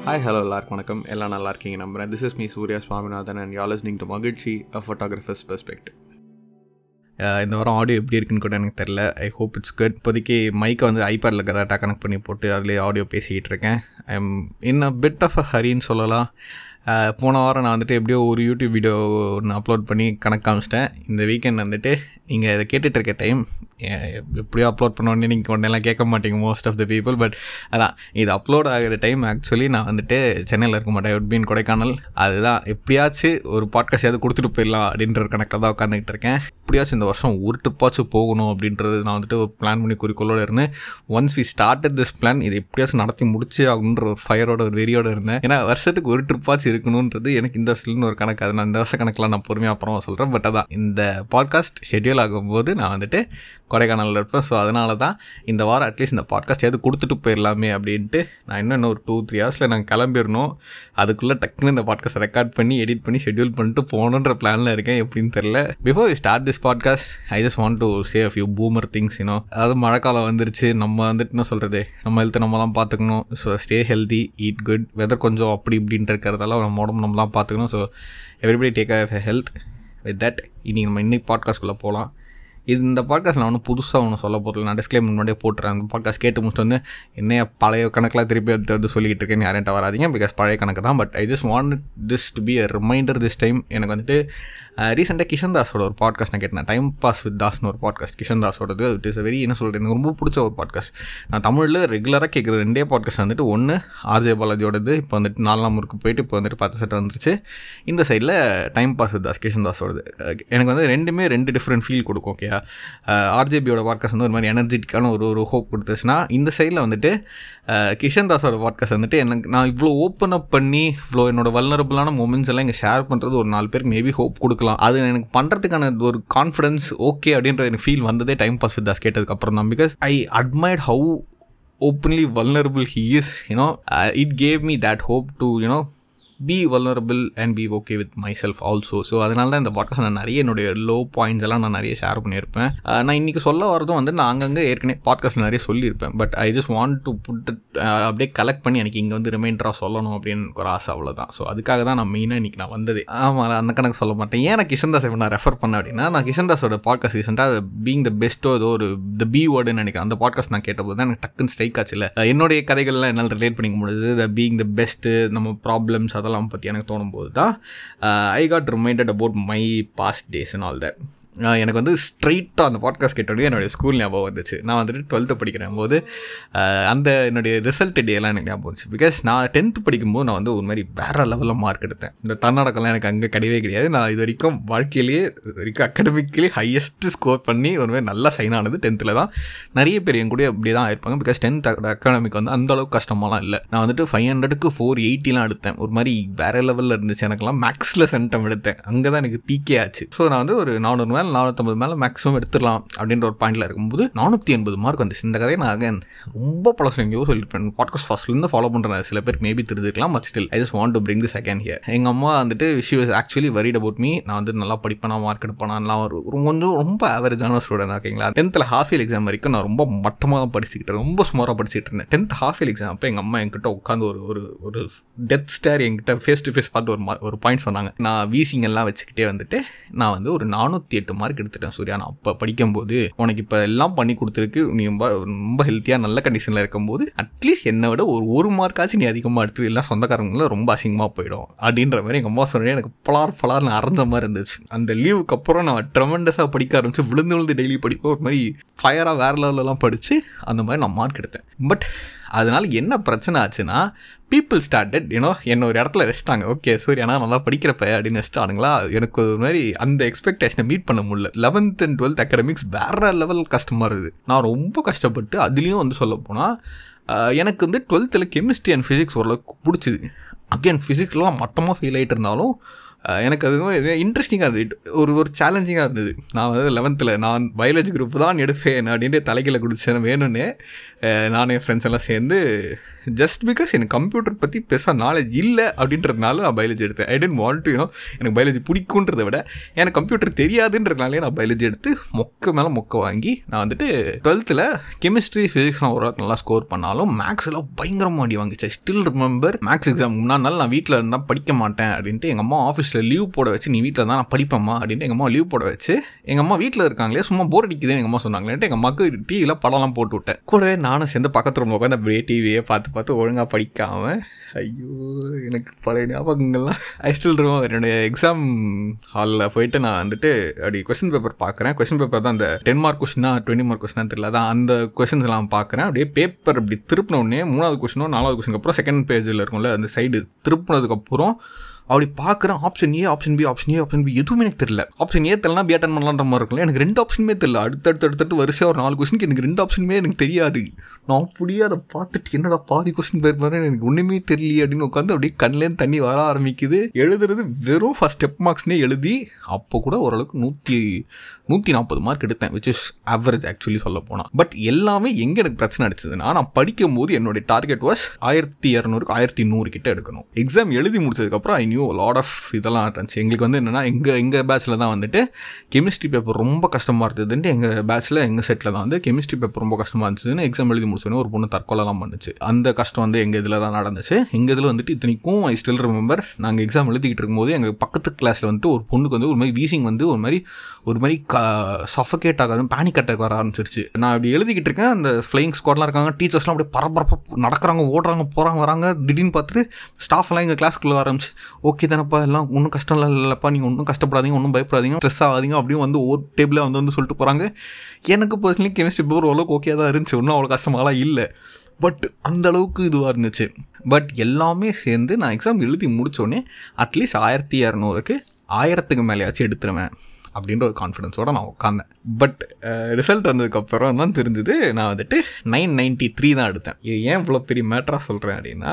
Hi hello எல்லாருக்கும் வணக்கம். எல்லாம் நல்லா இருக்கீங்க நம்புறேன். This is me Surya Swaminathan and you're listening to மகிழ்ச்சி அ ஃபோட்டோகிராஃபர்ஸ் பெர்ஸ்பெக்ட் இந்த வாரம் ஆடியோ எப்படி இருக்குன்னு கூட எனக்கு தெரில ஐ ஹோப் இட்ஸ் குட் இப்போதைக்கு மைக்கை வந்து ஐபேடில் கரெக்டாக கனெக்ட் பண்ணி போட்டு அதிலே ஆடியோ பேசிக்கிட்டு இருக்கேன். I am in a bit of a ஹரின்னு சொல்லலாம். போன வாரம் நான் வந்துட்டு எப்படியோ ஒரு யூடியூப் வீடியோ ஒன்று அப்லோட் பண்ணி கணக்கு காமிச்சிட்டேன். இந்த வீக்கெண்ட் வந்துட்டு நீங்கள் இதை கேட்டுட்டு இருக்க டைம் எப்படியோ அப்லோட் பண்ணோடனே நீங்கள் உடனேலாம் கேட்க மாட்டீங்க most of the people but அதான் இது அப்லோட் ஆகிற டைம் ஆக்சுவலி நான் வந்துட்டு சென்னையில் இருக்க மாட்டேன். உட்பீன் கொடைக்கானல் அதுதான். எப்படியாச்சும் ஒரு பாட்காஸ்ட் ஏதாவது கொடுத்துட்டு போயிடலாம் அப்படின்ற ஒரு கணக்கில் தான் உட்காந்துக்கிட்டு இருக்கேன். எப்படியாச்சும் இந்த வருஷம் ஒரு ட்ரிப்பாச்சும் போகணும் அப்படின்றது நான் வந்துட்டு ஒரு பிளான் பண்ணி குறிக்கோளோடு இருந்தேன். Once we started this plan இது எப்படியாச்சும் நடத்தி முடிச்சு அப்படின்ற ஒரு ஃபயரோட ஒரு வெறியோட இருந்தேன். ஏன்னா வருஷத்துக்கு ஒரு ட்ரிப்பாச்சும் இருக்கணுன்றது எனக்கு இந்த வருஷத்துலேருந்து ஒரு கணக்கு. அது நான் இந்த வருஷ கணக்கெலாம் நான் பொறுமையாக அப்புறம் சொல்கிறேன் பட் அதான் இந்த பாட்காஸ்ட் ஷெட்யூல் ஆகும்போது நான் வந்துட்டு கொடைக்கானலில் இருப்பேன். ஸோ அதனால தான் இந்த வாரம் அட்லீஸ்ட் இந்த பாட்காஸ்ட் எது கொடுத்துட்டு போயிடலாமே அப்படின்ட்டு நான் இன்னும் இன்னும் ஒரு டூ த்ரீ ஹவர்ஸில் நாங்கள் கிளம்பிடணும் அதுக்குள்ளே டக்குன்னு இந்த பாட்காஸ்ட் ரெக்கார்ட் பண்ணி எடிட் பண்ணி ஷெட்யூல் பண்ணிட்டு போகணுன்ற பிளானில் இருக்கேன். எப்படின்னு தெரில before we start this podcast I just want to say a few boomer things you know அதாவது மழைக்காலம் வந்துருச்சு. நம்ம வந்துட்டு என்ன சொல்கிறது நம்ம ஹெல்த்தை நம்ம தான் பார்த்துக்கணும். So stay healthy eat good weather கொஞ்சம் அப்படி இப்படின்ட்டு இருக்கிறதெல்லாம் நம்ம உடம்பு நம்ம தான் பார்த்துக்கணும் so everybody take of health with that இனி நம்ம இன்னைக்கு பாட்காஸ்ட்குள்ளே போகலாம் இது இந்த பாட்காஸ்ட் நான் ஒன்றும் புதுசாக ஒன்றும் சொல்ல போகிறதில்ல நான் டிஸ்கிளைம் முன்னாடியே போட்டுறேன். அந்த பாட்காஸ்ட் கேட்டு முடிச்சுட்டு வந்து என்னைய பழைய கணக்கெலாம் திருப்பி எடுத்து வந்து சொல்லிக்கிட்டு இருக்கேன்னு யார்கிட்ட வராதிங்க. பிகாஸ் பழைய கணக்கு தான். But I just want this to be a reminder this time எனக்கு வந்துட்டு ரீசெண்டாக கிஷன் தாஸோட ஒரு பாட்காஸ்ட் நான் கேட்டேன். டைம் பாஸ் வித் தாஸ்னு ஒரு பாட்காஸ்ட் கிஷன் தாஸோடது இட் இஸ் வெரி என்ன சொல்கிறது எனக்கு ரொம்ப பிடிச்ச ஒரு பாட்காஸ்ட் நான் தமிழில் ரெகுலராக கேட்குற ரெண்டே பாட்காஸ்ட் வந்துட்டு ஒன்று ஆர்ஜே பாலாஜியோடது இப்போ வந்துட்டு நாலாம் ஊருக்கு போயிட்டு இப்போ வந்துட்டு பத்து செட்டை வந்துருச்சு. இந்த சைடில் time pause with Das Kishan தாஸோடது எனக்கு வந்து ரெண்டுமே ரெண்டு டிஃப்ரெண்ட் ஃபீல் கொடுக்கும் ஓகே ஆர்ஜேபியோட பாட்காஸ்ட் வந்து ஒரு மாதிரி எனர்ஜெட்டிக்கான ஒரு ஒரு ஹோப் கொடுத்துச்சுன்னா இந்த சைடில் வந்துட்டு கிஷன் தாஸோட பாட்காஸ்ட் வந்துட்டு எனக்கு நான் இவ்வளோ ஓப்பன் அப் பண்ணி இவ்வளோ என்னோட வல்னரபுளான மூமெண்ட்ஸ் எல்லாம் இங்கே ஷேர் பண்ணுறது ஒரு நாலு பேருக்கு மேபி ஹோப் கொடுக்கலாம். அது எனக்கு பண்ணுறதுக்கான ஒரு கான்ஃபிடன்ஸ் ஓகே அப்படின்ற எனக்கு ஃபீல் வந்ததே டைம் பாஸ் வித் தாஸ் கேட்டதுக்கப்புறம் தான் because I admired how openly vulnerable he is you know it gave me that hope to you know be vulnerable and be okay with myself also so அதனால தான் இந்த podcast நான் நிறைய என்னுடைய low points எல்லாம் நான் நிறைய ஷேர் பண்ணியிருப்பேன். நான் இன்றைக்கி சொல்ல வரதும் வந்து நான் அங்கங்கே ஏற்கனவே பாட்காஸ்ட் நிறைய சொல்லியிருப்பேன். But I just want to put அப்படியே கலெக்ட் பண்ணி எனக்கு இங்கே வந்து ரிமைண்டராக சொல்லணும் அப்படின்னு ஒரு ஆசை அவ்வளோதான் ஸோ அதுக்காக தான் நான் மெயினாக இன்றைக்கி நான் வந்தது. ஆமாம் அந்த கணக்கு சொல்ல மாட்டேன். ஏன் நான் கிஷன் தாஸ் நான் ரெஃபர் பண்ணேன் அப்படின்னா நான் கிஷன் தாஸோட பாட்காஸ்ட் ரீசெண்டாக பீங் த பெஸ்ட்டோ ஏதோ ஒரு த பி வேர்டுன்னு நினைக்கிறேன். அந்த பாட்காஸ்ட் நான் கேட்டபோது தான் எனக்கு டக்குன்னு ஸ்ட்ரைக் ஆச்சுல என்னுடைய கதைகள்லாம் என்னால் ரிலேட் பண்ணிக்க முடியுது த பீங் த பெஸ்ட்டு நம்ம ப்ராப்ளம்ஸ் அதெல்லாம் பற்றி எனக்கு தோணும் போது தான் I got reminded about my past days and all that எனக்கு வந்து ஸ்ட்ரைட்டாக அந்த பாட்காஸ்ட் கேட்டோடய என்னுடைய ஸ்கூல் ஞாபகம் வந்துச்சு. நான் வந்துட்டு டுவெல்த்து படிக்கிறேன் போது அந்த என்னுடைய ரிசல்ட் டேலாம் எனக்கு ஞாபகம் வந்துச்சு. பிகாஸ் நான் டென்த்து படிக்கும்போது நான் வந்து ஒரு மாதிரி வேறு லெவலில் மார்க் எடுத்தேன். இந்த தன்னடக்கம்லாம் எனக்கு அங்கே கிடையவே கிடையாது. நான் இது வரைக்கும் வாழ்க்கையிலேயே இது வரைக்கும் அகடமிக்கலி ஹையஸ்ட்டு ஸ்கோர் பண்ணி ஒரு மாதிரி நல்லா சைன் ஆனது டென்த்தில் தான். நிறைய பேர் என் கூட அப்படி தான் ஆயிருப்பாங்க பிகாஸ் டென்த் அகாடமிக் வந்து அந்த அளவுக்கு கஷ்டமாலாம் இல்லை. நான் வந்துட்டு ஃபைவ் ஹண்ட்ரடுக்கு ஃபோர் எயிட்டிலாம் எடுத்தேன். ஒரு மாதிரி வேறு லெவலில் இருந்துச்சு எனக்குலாம் மேக்ஸில் சென்டம் எடுத்தேன். அங்கே தான் எனக்கு பிகே ஆச்சு. ஸோ நான் வந்து ஒரு நானூறு மேலே நானூற்றம்பது மேலே மேக்ஸிமம் எடுத்துடலாம் அப்படின்ற ஒரு பாயிண்டில் இருக்கும்போது நானூற்றி எண்பது மார்க் வந்துச்சு. இந்த கதையை நான் again ரொம்ப பழசு எங்கேயோ சொல்லியிருப்பேன். பாட்காஸ்ட் ஃபர்ஸ்ட்லேருந்து ஃபாலோ பண்ணுறேன் சில பேருக்கு மேபி தெரிஞ்சுக்கலாம் but still I just want to bring this second here எங்கள் அம்மா வந்துட்டு she was actually worried about me நான் வந்து நல்லா படிப்பேனா மார்க் எடுப்பேனா ஒரு கொஞ்சம் ரொம்ப ஆவரேஜான ஸ்டூடெண்ட் ஓகேங்களா டென்த்தில் ஹாஃப் இயர் எக்ஸாம் வரைக்கும் நான் ரொம்ப மட்டமாக படிச்சுக்கிட்டு ரொம்ப சுமாராக படிச்சுட்டு இருந்தேன். டென்த் ஹாஃப் இயர் எக்ஸாம் அப்போ எங்கள் அம்மா என்கிட்ட உட்காந்து ஒரு ஒரு ஒரு டெத் ஸ்டார் என்கிட்ட ஃபேஸ் டு ஃபேஸ் பார்த்து ஒரு ஒரு பாயிண்ட் சொன்னாங்க. நான் வீசிங் எல்லாம் வச்சுக்கிட்டே வந்துட்டு நான் வந்து ஒரு நானூற்றி எட்டு மார்க் எடுத்துட்டேன் சூர்யா. நான் அப்போ படிக்கும்போது உனக்கு இப்போ எல்லாம் பண்ணி கொடுத்துருக்கு. நீ ரொம்ப ரொம்ப ஹெல்த்தியாக நல்ல கண்டிஷனில் இருக்கும்போது அட்லீஸ்ட் என்னை விட ஒரு ஒரு மார்க்காச்சும் நீ அதிகமாக எடுத்து எல்லாம் சொந்தக்காரங்களும் ரொம்ப அசிங்கமாக போயிடும். அப்படின்ற மாதிரி எங்கள் அம்மா சொன்னே எனக்கு பலார் பலார்னு அறந்த மாதிரி இருந்துச்சு. அந்த லீவுக்கு அப்புறம் நான் ட்ரெமெண்டஸாக படிக்க ஆரம்பிச்சு விழுந்து விழுந்து டெய்லி படிப்பேன். ஒரு மாதிரி ஃபயராக வேறு லெவலெலாம் படித்து அந்த மாதிரி நான் மார்க் எடுத்தேன். பட் அதனால் என்ன பிரச்சனை ஆச்சுன்னா பீப்புள் ஸ்டார்டட் யூனோ என்ன ஒரு இடத்துல வச்சிட்டாங்க. ஓகே சூர்யானா நல்லா படிக்கிறப்ப அப்படின்னு வச்சிட்டானுங்களா எனக்கு ஒரு மாதிரி அந்த எக்ஸ்பெக்டேஷனை மீட் பண்ண முடியல. லெவன்த் அண்ட் டுவெல்த் அகாடமிக்ஸ் வேறு லெவல் கஷ்டமாக இருக்குது நான் ரொம்ப கஷ்டப்பட்டு அதுலேயும் வந்து சொல்ல போனால் எனக்கு வந்து டுவெல்த்தில் கெமிஸ்ட்ரி அண்ட் ஃபிசிக்ஸ் ஓரளவுக்கு பிடிச்சிது. அகேன் ஃபிசிக்ஸ்லாம் மொத்தமாக ஃபெயில் ஆகிட்டு இருந்தாலும் எனக்கு அது இன்ட்ரெஸ்டிங்காக இருந்தது. ஒரு ஒரு சேலஞ்சிங்காக இருந்தது. நான் வந்து லெவன்த்தில் நான் பயாலஜி குரூப் தான் எடுப்பேன் அப்படின்ட்டு தலைக்கில் குடிச்சேன் வேணும்னு. என் ஃப்ரெண்ட்ஸ் எல்லாம் சேர்ந்து ஜஸ்ட் பிகாஸ் எனக்கு கம்ப்யூட்டர் பற்றி பெருசாக நாலேஜ் இல்லை அப்படின்றதுனால நான் பயாலஜி எடுத்தேன். I didn't want you know எனக்கு பயாலஜி பிடிக்குன்றதை விட எனக்கு கம்ப்யூட்டர் தெரியாதுன்றதுனாலே நான் பயாலஜி எடுத்து மொக்க மேலே மொக்க வாங்கி நான் வந்துட்டு டுவெல்த்தில் கெமிஸ்ட்ரி ஃபிசிக்ஸ்லாம் ஓரளவுக்கு நல்லா ஸ்கோர் பண்ணாலும் மேக்ஸில் பயங்கரமாக அடி வாங்கிச்சு. ஸ்டில் ரிமெம்பர் மேக்ஸ் எக்ஸாம் முன்னாள் நாள் நான் வீட்டில் இருந்தால் படிக்க மாட்டேன் அப்படின்ட்டு எங்கள் அம்மா ஆஃபீஸில் லீவ் போட வச்சு நீ வீட்டில் தான் நான் படிப்பேம்மா அப்படின்ட்டு எங்கள் அம்மா லீவ் போட வச்சு எங்கள் அம்மா வீட்டில் இருக்காங்களே சும்மா போர் அடிக்குதுன்னு எங்கள் அம்மா சொன்னாங்களேன்ட்டு எங்கள் அம்மாவுக்கு டிவியில் படம்லாம் போட்டு விட்டேன். கூடவே நானும் சேர்ந்து பக்கத்து ரூமில் உட்காந்து அப்படியே டிவியே பார்த்து பார்த்து ஒழுங்காக படிக்காமல் ஐயோ எனக்கு பழைய ஞாபகங்கள்லாம் ஐ ஸ்டில் ரிமெம்பர் என்னுடைய எக்ஸாம் ஹாலில் போயிட்டு நான் வந்துட்டு அப்படி கொஸ்டின் பேப்பர் பார்க்குறேன். கொஸ்டின் பேப்பர் தான் அந்த டென் மார்க் கொஸ்டினா டுவெண்ட்டி மார்க் கொஸ்டினா தெரியல. அதான் அந்த கொஸ்டின்ஸ்லாம் பார்க்குறேன். அப்படியே பேப்பர் இப்படி திருப்பின உடனே மூணாவது கொஸ்டினோ நாலாவது கொஸ்டினுக்கு அப்புறம் செகண்ட் பேஜில் இருக்கும்ல அந்த சைடு திருப்பினதுக்கப்புறம் அப்படி பார்க்குறேன் option A option B option A option B எதுவுமே எனக்கு தெரியல. ஆப்ஷன் ஏ தெரியலனா பி அட்டன் பண்ணலான்ற மாதிரி இருக்கும்ல. எனக்கு ரெண்டு ஆப்ஷனுமே தெரியல. அடுத்தடுத்து அடுத்தடுத்து வருஷம் ஒரு நாலு கொஸ்டினுக்கு எனக்கு ரெண்டு ஆப்ஷனுமே எனக்கு தெரியாது. நான் அப்படியே அதை பார்த்துட்டு என்னடா பாதி கொஸ்டின் பேர் மாதிரி எனக்கு ஒன்றுமே தெரியலையே அப்படின்னு உட்காந்து அப்படியே கண்ணிலேருந்து தண்ணி வர ஆரம்பிக்குது. எழுதுறது வெறும் ஃபஸ்ட் ஸ்டெப் மார்க்ஸ்னே எழுதி அப்போ கூட ஓரளவுக்கு நூற்றி நூற்றி நாற்பது மார்க் எடுத்தேன் விச் இஸ் ஆவரேஜ் ஆக்சுவலி சொல்ல போனால் பட் எல்லாமே எங்கே எனக்கு பிரச்சனை அடிச்சதுன்னா நான் படிக்கும் போது என்னுடைய டார்கெட் வாஸ் ஆயிரத்தி இரநூறுக்கு ஆயிரத்தி நூறு கிட்ட எடுக்கணும். எக்ஸாம் எழுதி முடிச்சதுக்கப்புறம் ஐ நியூ லாட் ஆஃப் இதெல்லாம் இருந்துச்சு எங்களுக்கு வந்து என்னென்னா எங்கள் எங்கள் பேட்சில் தான் வந்துட்டு கெமிஸ்ட்ரி பேப்பர் ரொம்ப கஷ்டமாக இருந்ததுன்ட்டு எங்கள் பேட்சில் எங்கள் செட்டில் தான் வந்து கெமிஸ்ட்ரி பேப்பர் ரொம்ப கஷ்டமாக இருந்துச்சுன்னு எக்ஸாம் எழுதி முடிச்சோன்னே ஒரு பொண்ணு தற்கொலைலாம் பண்ணுச்சு. அந்த கஷ்டம் வந்து எங்கள் இதில் தான் நடந்துச்சு. எங்கள் இதில் வந்துட்டு இத்தனைக்கும் ஐ ஸ்டில் ரிமெம்பர் நாங்கள் எக்ஸாம் எழுதிக்கிட்டு இருக்கும்போது எங்கள் பக்கத்து கிளாஸில் வந்துட்டு ஒரு பொண்ணுக்கு வந்து ஒரு மாதிரி வீசிங் வந்து ஒரு மாதிரி ஒரு மாதிரி க சஃபகேட் ஆகாது பேனிக் அட்டாக் வர ஆரம்பிச்சிருச்சு. நான் அப்படி எழுதிக்கிட்டு இருக்கேன் அந்த ஃப்ளைங் ஸ்குவாட்லாம் இருக்காங்க டீச்சர்ஸ்லாம் அப்படியே பரபரப்பாக நடக்கிறாங்க ஓடுறாங்க போகிறாங்க வராங்க திடீர்னு பார்த்துட்டு ஸ்டாஃப்லாம் எங்கள் கிளாஸ்க்குள்ளே ஆரம்பிச்சு ஓகே தானப்பா எல்லாம் ஒன்றும் கஷ்டம் இல்லைப்பா. நீங்கள் ஒன்றும் கஷ்டப்படாதீங்க ஒன்றும் பயப்படாதீங்க ஸ்ட்ரெஸ் ஆகாதீங்க அப்படின்னு வந்து ஒரு டேபிளில் வந்து வந்து சொல்லிட்டு போகிறாங்க எனக்கு பர்சனலி கெமிஸ்ட்ரி பேப்பர் ஓரளவுக்கு ஓகே தான் இருந்துச்சு ஒன்றும் அவ்வளோ கஷ்டமாலாம் இல்லை. பட் அந்த அளவுக்கு இதுவாக இருந்துச்சு. பட் எல்லாமே சேர்ந்து நான் எக்ஸாம் எழுதி முடித்தோடனே அட்லீஸ்ட் ஆயிரத்தி இரநூறுக்கு ஆயிரத்துக்கு மேலேயாச்சும் எடுத்துருவேன். அப்படின்ற ஒரு கான்ஃபிடென்ஸோடு நான் உட்காந்தேன் பட் ரிசல்ட் வந்ததுக்கப்புறம் தான் தெரிஞ்சது நான் வந்துட்டு நைன் நைன்ட்டி த்ரீ தான் எடுத்தேன். இது ஏன் இவ்வளோ பெரிய மேட்டராக சொல்கிறேன் அப்படின்னா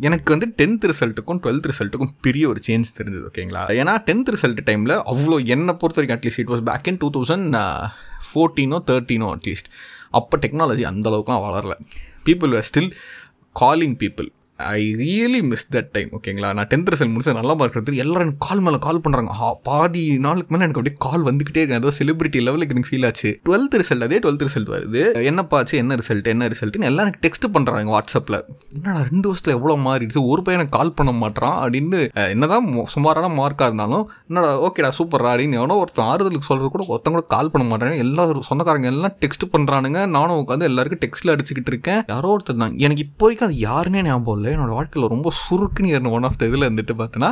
எனக்கு வந்து டென்த் ரிசல்ட்டுக்கும் டுவெல்த் ரிசல்ட்டுக்கும் பெரிய ஒரு சேஞ்ச் தெரிஞ்சது ஓகேங்களா ஏன்னா டென்த் ரிசல்ட் டைமில் அவ்வளோ என்னை பொறுத்த வரைக்கும் at least it was back in two thousand ஃபோர்டீனோ தேர்ட்டீனோ அட்லீஸ்ட் அப்போ டெக்னாலஜி அந்தளவுக்குலாம் வளரல. People are still calling people I really miss that time ஓகேங்களா நான் டென்த் ரிசல்ட் முடிச்சு நல்லா மார்க் எடுத்து எல்லாரும் எனக்கு கால் மேலே கால் பண்ணுறாங்க பாதி நாளுக்கு மேலே எனக்கு அப்படியே கால் வந்துக்கிட்டே இருக்கு. ஏதோ செலிபிரிட்டி லெவலுக்கு எனக்கு ஃபீல் ஆச்சு. டுவெல்த் ரிசல்ட் அதே டுவெல்த் ரிசல்ட் வருது. என்னப்பாச்சு என்ன ரிசல்ட் என்ன ரிசல்ட்னு எல்லாம் எனக்கு டெக்ஸ்ட் பண்ணுறாங்க வாட்ஸ்அப்பில் என்னடா ரெண்டு வருஷத்தில் எவ்வளோ மாறிடுச்சு ஒரு பையன் எனக்கு கால் பண்ண மாட்டான் அப்படின்னு என்னதான் சுமாரான மார்க்காக இருந்தாலும் என்னடா ஓகேடா சூப்பர்ரா அப்படின்னு எவனோ ஒருத்தன் ஆறுதலுக்கு சொல்கிறது கூட ஒருத்தங்க கூட கால் பண்ண மாட்டாங்க எல்லாரும் சொந்தக்காரங்க எல்லாம் டெக்ஸ்ட் பண்ணுறானுங்க நானும் உட்காந்து எல்லாருக்கும் டெக்ஸ்ட்டில் அடிச்சுக்கிட்டு இருக்கேன். யாரோ ஒருத்தர் தான். எனக்கு இப்போ வரைக்கும் அது யாருன்னே ஞாபகம் இல்லை. என்னோடய வாழ்க்கையில் ரொம்ப சுருக்குன்னு ஏறின ஒன் ஆஃப் த இதில் இருந்துட்டு பார்த்தோன்னா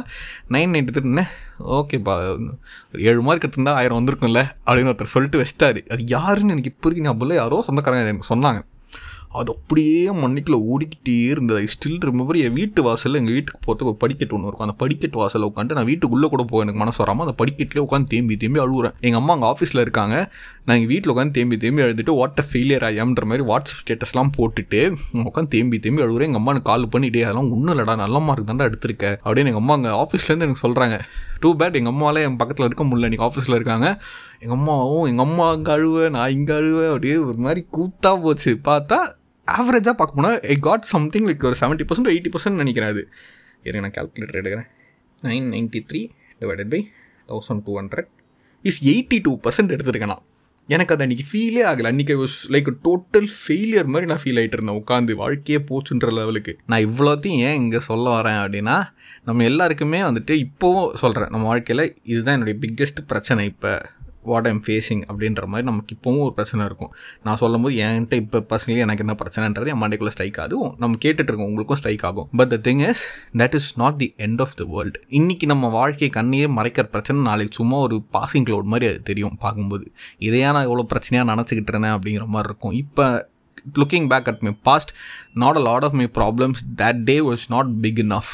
நைன் நைன்டி திருண்ணே ஓகேப்பா ஒரு ஏழு மார்க் எடுத்திருந்தா ஆயிரம் வந்திருக்கும்ல அப்படின்னு ஒருத்தர் சொல்லிட்டு வச்சிட்டாரு. அது யாருன்னு எனக்கு இப்போ வரைக்கும் ஞாபகம் யாரோ சொந்தக்காரங்க எனக்கு சொன்னாங்க. அது அப்படியே மண்ணிக்குள்ளே ஓடிக்கிட்டே இருந்தது. ஐ ஸ்டில் ரிமெம்பர் என் வீட்டு வாசலில் எங்கள் வீட்டுக்கு போகிறதுக்கு ஒரு படிக்கட்டு ஒன்று இருக்கும். அந்த படிக்கட்டு வாசலில் உட்காந்து நான் வீட்டுக்குள்ளே கூட போக எனக்கு மனசு வராமல் அந்த படிக்கட்டிலே உட்காந்து தேம்பி தேம்பி அழுகுறேன் எங்கள் அம்மா அங்கே ஆஃபீஸில் இருக்காங்க. நான் எங்கள் வீட்டில் உட்காந்து தேம்பி தேம்பி எழுதிட்டு வாட் அ ஃபெயிலியர் ஆயாம்ன்ற மாதிரி வாட்ஸ்அப் ஸ்டேட்டஸ்லாம் போட்டுட்டு உட்காந்து தேம்பி தேம்பி அழுகுறேன் எங்கள் அம்மா எனக்கு கால் பண்ணிட்டே அதெல்லாம் ஒன்றும் இல்லடா நல்ல மார்க் தாண்டா எடுத்திருக்க. அப்படின்னு எங்கள் அம்மா அங்கே ஆஃபீஸ்லேருந்து எனக்கு சொல்கிறாங்க டூ பேட் எங்கள் அம்மாவில் என் பக்கத்தில் இருக்க முடியல. இன்றைக்கி ஆஃபீஸில் இருக்காங்க. எங்கள் அம்மாவும் எங்கள் அம்மா அங்கே அழுவேன் நான் இங்கே அழுவேன் அப்படியே ஒரு மாதிரி கூத்தாக போச்சு. பார்த்தா ஆவரேஜாக பார்க்க போனால் ஐ காட் சம்திங் லைக் ஒரு செவன்ட்டி பர்சன்ட் எயிட்டி பர்சன்ட் நினைக்கிறேன் அது. இருங்க நான் கேல்குலேட்டர் எடுக்கிறேன். Nine ninety three divided by thousand two hundred is eighty two percent எடுத்துருக்கேன் நான். எனக்கு அது அன்றைக்கி ஃபீலே ஆகலை. அன்றைக்கி வாஸ் லைக் டோட்டல் ஃபெயிலியர் மாதிரி நான் ஃபீல் ஆகிட்டு இருந்தேன் உட்காந்து வாழ்க்கையே போச்சுன்ற லெவலுக்கு நான் இவ்வளோத்தையும் ஏன் இங்கே சொல்ல வரேன் அப்படின்னா நம்ம எல்லாருக்குமே வந்துட்டு இப்போவும் சொல்கிறேன் நம்ம வாழ்க்கையில் இதுதான் என்னுடைய பிக்கெஸ்ட் பிரச்சனை இப்போ. வாட் ஐம் ஃபேஸிங் அப்படின்ற மாதிரி நமக்கு இப்போவும் ஒரு பிரச்சனை இருக்கும். நான் சொல்லும் போது என்கிட்ட இப்போ பர்சனலி எனக்கு என்ன பிரச்சனைன்றது என் மண்டைக்குள்ளே ஸ்ட்ரைக் ஆகும். நம்ம கேட்டுட்டு இருக்கோம் உங்களுக்கும் ஸ்ட்ரைக் ஆகும். But the thing is that is not the end of the world இன்றைக்கி நம்ம வாழ்க்கை கண்ணையே மறைக்கிற பிரச்சனை நாளைக்கு சும்மா ஒரு பாசிங் க்ளவுட் மாதிரி அது தெரியும் பார்க்கும்போது. இதையா நான் எவ்வளோ பிரச்சனையாக நினச்சிக்கிட்டு இருந்தேன் அப்படிங்கிற மாதிரி இருக்கும். இப்போ looking back at my past not a lot of my problems that day was not big enough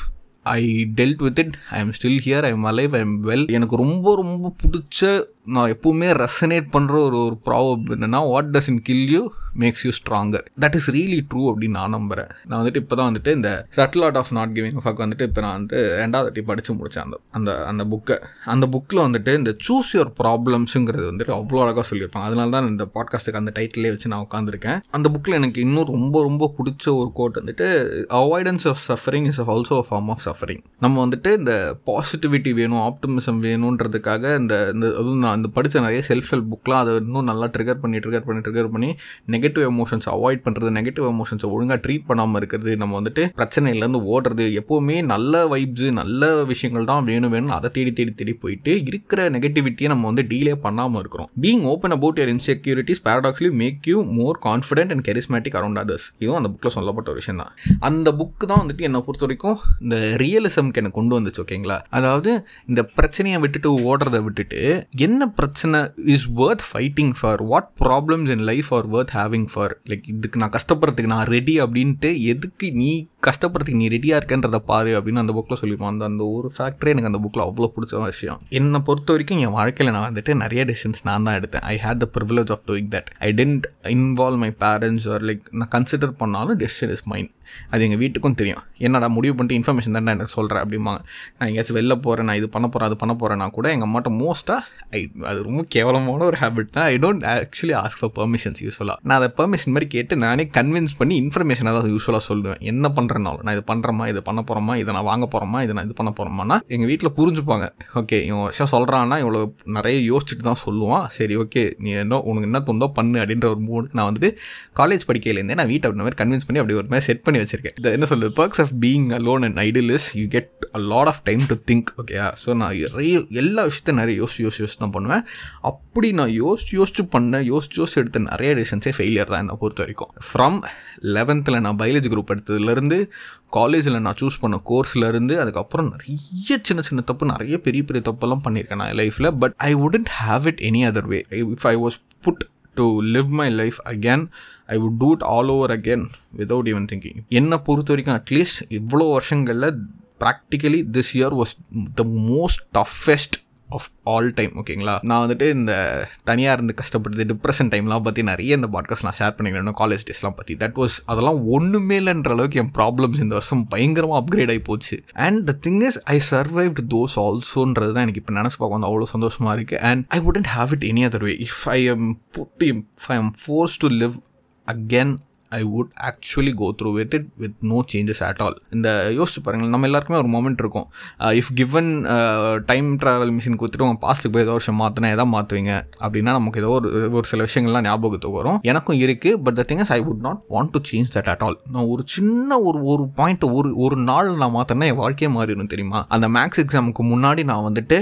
I dealt with it I am still here I am alive I am well எனக்கு ரொம்ப ரொம்ப பிடிச்ச நான் எப்பவுமே resonate பண்ணுற ஒரு ஒரு problem என்னென்னா what doesn't kill you makes you stronger that is really true அப்படின்னு நான் நம்புகிறேன் நான் வந்துட்டு இப்போ தான் வந்துட்டு இந்த subtle art of not giving fuck வந்துட்டு இப்போ நான் வந்துட்டு ரெண்டாவது வாட்டி படித்து முடித்தேன் அந்த அந்த அந்த புக்கை அந்த புக்கில் வந்துட்டு இந்த சூஸ் யுவர் ப்ராப்ளம்ஸுங்கிறது வந்துட்டு அவ்வளோ அழகாக சொல்லியிருப்பாங்க. அதனால தான் இந்த பாட்காஸ்ட்டுக்கு அந்த டைட்டிலே வச்சு நான் உட்காந்துருக்கேன் அந்த புக்கில் எனக்கு இன்னும் ரொம்ப ரொம்ப பிடிச்ச ஒரு கோட் வந்துட்டு avoidance of suffering is also a form of suffering நம்ம வந்துட்டு இந்த பாசிட்டிவிட்டி வேணும் ஆப்டிமிசம் வேணுன்றதுக்காக இந்த இந்த அதுவும் நான் அந்த படித்த நிறைய செல்ஃப் ஹெல்ப் புக்லாம் அதை இன்னும் நல்லா ட்ரிகர் பண்ணி ட்ரிகர் பண்ணி ட்ரிகர் பண்ணி நெகட்டிவ் எமோஷன்ஸ் அவாய்ட் பண்ணுறது நெகட்டிவ் எமோஷன்ஸை ஒழுங்காக ட்ரீட் பண்ணாமல் இருக்கிறது நம்ம வந்துட்டு பிரச்சனையிலேருந்து ஓடுறது எப்போவுமே நல்ல வைப்ஸு நல்ல விஷயங்கள் தான் வேணும் வேணும் அதை தேடி தேடி தேடி போயிட்டு இருக்கிற நெகட்டிவிட்டியை நம்ம வந்து டீலே பண்ணாமல் இருக்கிறோம். Being open about your insecurities paradoxically make you more confident and charismatic around others இதுவும் அந்த புக்கில் சொல்லப்பட்ட ஒரு விஷயம் தான். அந்த புக்கு தான் வந்துட்டு என்னை பொறுத்த வரைக்கும் இந்த ரியலிசம்க்கு எனக்கு கொண்டு வந்துச்சு ஓகேங்களா அதாவது இந்த பிரச்சனையை விட்டுட்டு ஓடுறத விட்டுட்டு என்ன பிரச்சனை is worth fighting for what problems in life are worth having for like இதுக்கு நான் கஷ்டப்படுறதுக்கு நான் ரெடி அப்படின்ட்டு எதுக்கு நீ கஷ்டப்படுறதுக்கு நீ ரெடியாக இருக்கன்றத பாரு அப்படின்னு அந்த புக்கில் சொல்லியிருப்போம் அந்த அந்த ஒரு ஃபேக்டரே எனக்கு அந்த புக்கில் அவ்வளோ பிடிச்ச விஷயம். என்னை பொறுத்த வரைக்கும் என் வாழ்க்கையில் நான் வந்துட்டு நிறைய டெசிஷன்ஸ் நான் தான் எடுத்தேன். I had the privilege of doing that I didn't involve my parents or like நான் கன்சிடர் பண்ணாலும் டெசிஷன் இஸ் மைண்ட் அது எங்கள் வீட்டுக்கும் தெரியும். என்னடா முடிவு பண்ணிட்டு இன்ஃபர்மேஷன் தான் எனக்கு சொல்கிறேன் அப்படிம்பாங்க. நான் எங்கேயாச்சும் வெளில போகிறேன் நான் இது பண்ண போகிறேன் அது பண்ண போகிறேன்னா கூட எங்கள் அம்மாட்ட மோஸ்ட்டாக ஐ அது ரொம்ப கேவலமான ஒரு ஹேபிட் தான். I don't actually ask for permissions யூஸ்ஃபுல்லாக நான் அதை பெர்மிஷன் மாதிரி கேட்டு நானே கன்வின்ஸ் பண்ணி இன்ஃபர்மேஷனாக தான் யூஸ்ஃபுல்லாக சொல்லுவேன். என்ன பண்ணுறேன் பண்ணுறனாலும் நான் இது பண்ணுறேமா இது பண்ண போகிறோமா இதை நான் வாங்க போகிறோமா இதை நான் இது பண்ண போகிறோமானா எங்கள் வீட்டில் புரிஞ்சுப்பாங்க. ஓகே இவன் வருஷம் சொல்கிறான்னா இவ்வளோ நிறைய யோசிச்சுட்டு தான் சொல்லுவான். சரி ஓகே நீ என்ன உனக்கு என்ன தோணுதோ பண்ணு அப்படின்ற ஒரு மூடுக்கு நான் வந்துட்டு காலேஜ் படிக்கையிலேருந்தே நான் வீட்டை அப்படி மாதிரி கன்வின்ஸ் பண்ணி அப்படி ஒரு மாதிரி செட் பண்ணி வச்சிருக்கேன். இது என்ன சொல்லுது perks of being alone and ideal is you get a lot of time to think ஓகேயா ஸோ நான் நிறைய எல்லா விஷயத்தையும் நிறைய யோசிச்சு யோசிச்சு யோசிச்சு தான் பண்ணுவேன். அப்படி நான் யோசிச்சு யோசிச்சு பண்ண யோசிச்சு யோசிச்சு எடுத்த நிறைய டிசிஷன்ஸே ஃபெயிலியர் தான் என்னை பொறுத்த வரைக்கும். ஃப்ரம் லெவன்த்தில் நான் பயாலஜி குரூப் எடுத்ததுலேருந்து காலேஜில் நான் சூஸ் பண்ண கோர்ஸ்லேருந்து அதுக்கப்புறம் நிறைய சின்ன சின்ன தப்பு நிறைய பெரிய பெரிய தப்பெல்லாம் பண்ணியிருக்கேன் நான் லைஃப்பில் but I wouldn't have it any other way if I was put to live my life again I would do it all over again without even thinking என்னை பொறுத்த வரைக்கும் அட்லீஸ்ட் இவ்வளோ வருஷங்களில் practically this year was the most toughest of all time ஓகேங்களா நான் வந்துட்டு இந்த தனியாக இருந்து கஷ்டப்பட்டு டிப்ரெஷன் டைம்லாம் பற்றி நிறைய இந்த பாட்காஸ்ட் நான் ஷேர் பண்ணிக்கிறேன் காலேஜ் டேஸ்லாம் பற்றி தட் வாஸ் அதெல்லாம் ஒன்றுமே இல்லைன்ற அளவுக்கு என் ப்ராப்ளம்ஸ் இந்த வருஷம் பயங்கரமாக அப்கிரேட் ஆகி போச்சு. And the thing is I survived those ஆல்சோன்றது தான் எனக்கு இப்போ நினச்சி பார்க்க வந்து அவ்வளோ சந்தோஷமாக இருக்குது and I wouldn't have it any other way if I am put if I am force to live again I would actually go through with it with no changes at all இந்த யோசிச்சு பாருங்கள் நம்ம எல்லாருக்குமே ஒரு moment இருக்கும். If given time travel machine கொடுத்துட்டு உங்கள் பாஸ்ட்டுக்கு போய் ஏதோ வருஷம் மாற்றினா எதாவது மாற்றுவீங்க அப்படின்னா நமக்கு ஏதோ ஒரு ஒரு சில விஷயங்கள்லாம் ஞாபகத்துக்கு வரும். எனக்கும் இருக்குது but the thing is I would not want to change that at all நான் ஒரு சின்ன ஒரு ஒரு பாயிண்ட் ஒரு ஒரு நாள் நான் மாற்றினா என் வாழ்க்கையே மாறிடும் தெரியுமா? அந்த மேக்ஸ் எக்ஸாமுக்கு முன்னாடி நான் வந்துட்டு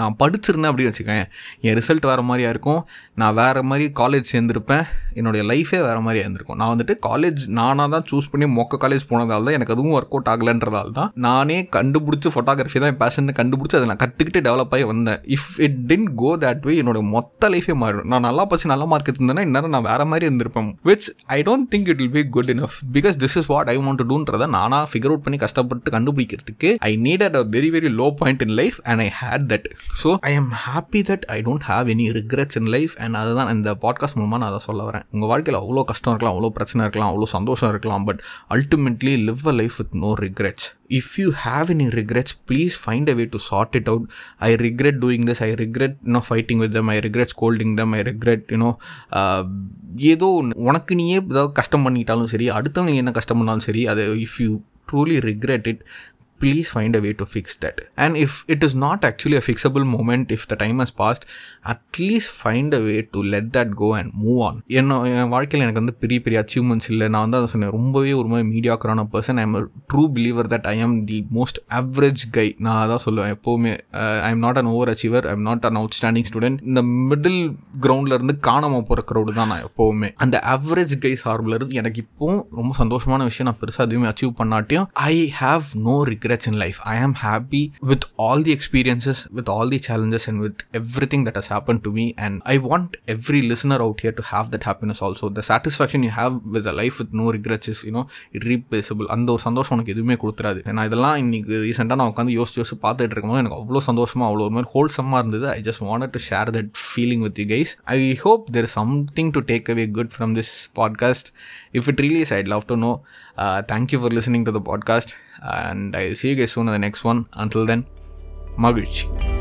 நான் படிச்சிருந்தேன் அப்படின்னு வச்சுக்கேன் என் ரிசல்ட் வேறு மாதிரியா இருக்கும். நான் வேறு மாதிரி காலேஜ் சேர்ந்துருப்பேன். என்னுடைய லைஃபே வேறு மாதிரி இருந்திருக்கும். நான் வந்துட்டு காலேஜ் நானாக தான் சூஸ் பண்ணி மொக்க காலேஜ் போனதால் தான் எனக்கு அதுவும் ஒர்க் அவுட் ஆகலைன்றதால தான் நானே கண்டுபிடிச்சி ஃபோட்டோகிராஃபி தான் என் பேஷன் கண்டுபிடிச்சி அதை நான் கற்றுக்கிட்டு டெவலப் ஆகி வந்தேன். If it didn't go that way என்னோட மொத்த லைஃபே மாறிடும். நான் நல்லா பச்சு நல்ல மார்க் எடுத்திருந்தேன்னா இந்நேரம் நான் வேறு மாதிரி இருந்திருப்பேன். Which I don't think it will be good enough because this is what I want to டூன்றதை நானாக ஃபிகர் அவுட் பண்ணி கஷ்டப்பட்டு கண்டுபிடிக்கிறதுக்கு I need at a very very low point in life and I hate that so I am happy that I don't have any regrets in life and அதுதான் இந்த podcast மூலமாக நான் அதை சொல்ல வரேன். உங்கள் வாழ்க்கையில் அவ்வளோ கஷ்டம் இருக்கலாம் அவ்வளோ பிரச்சனை இருக்கலாம் அவ்வளோ சந்தோஷம் இருக்கலாம் but ultimately live a life with no regrets if you have any regrets please find a way to sort it out I regret doing this I regret you know fighting with them I regret scolding them I regret you know ஏதோ உனக்கு நீயே ஏதாவது கஷ்டம் பண்ணிட்டாலும் சரி அடுத்தவங்க என்ன கஷ்டம் பண்ணாலும் சரி அதை if you truly regret it please find a way to fix that. And if it is not actually a fixable moment, if the time has passed, at least find a way to let that go and move on. என்ன என் வாழ்க்கையில் எனக்கு வந்து பெரிய பெரிய achievements இல்லை. நான் வந்து அதை சொன்னேன். ரொம்பவே ஒரு மாதிரி மீடியாக்கரான person I am true believer that I am the most average guy நான் அதான் சொல்லுவேன் எப்போவுமே. I am not an overachiever I am not an outstanding student இந்த மிடில் கிரவுண்டில் இருந்து காணாமல் போகிற க்ரௌடு தான் நான் எப்போவுமே. அந்த ஆவரேஜ் கை சார்பில் இருந்து எனக்கு இப்போவும் ரொம்ப சந்தோஷமான விஷயம் நான் பெருசாக எதுவுமே achieve பண்ணாட்டியும் I have no reg regrets in life. I am happy with all the experiences, with all the challenges, and with everything that has happened to me. And I want every listener out here to have that happiness also. The satisfaction you have with a life with no regrets is, you know, irreplaceable. அந்த ஒரு சந்தோஷம் உனக்கு எதுவுமே கொடுத்துறாது நான் இதெல்லாம் இன்னைக்கு ரீசெண்டாக நான் உட்காந்து யோசிச்சு யோசிச்சு பார்த்துட்டு இருக்கும்போது எனக்கு அவ்வளோ சந்தோஷமாக அவ்வளோ ஒரு மாதிரி ஹோல்சமாக இருந்தது I just want to share that feeling with you guys I hope there is something to take away good from this podcast if it release I'd love to know thank you for listening to the podcast and I'll see you guys soon in the next one. Until then, Maguchi.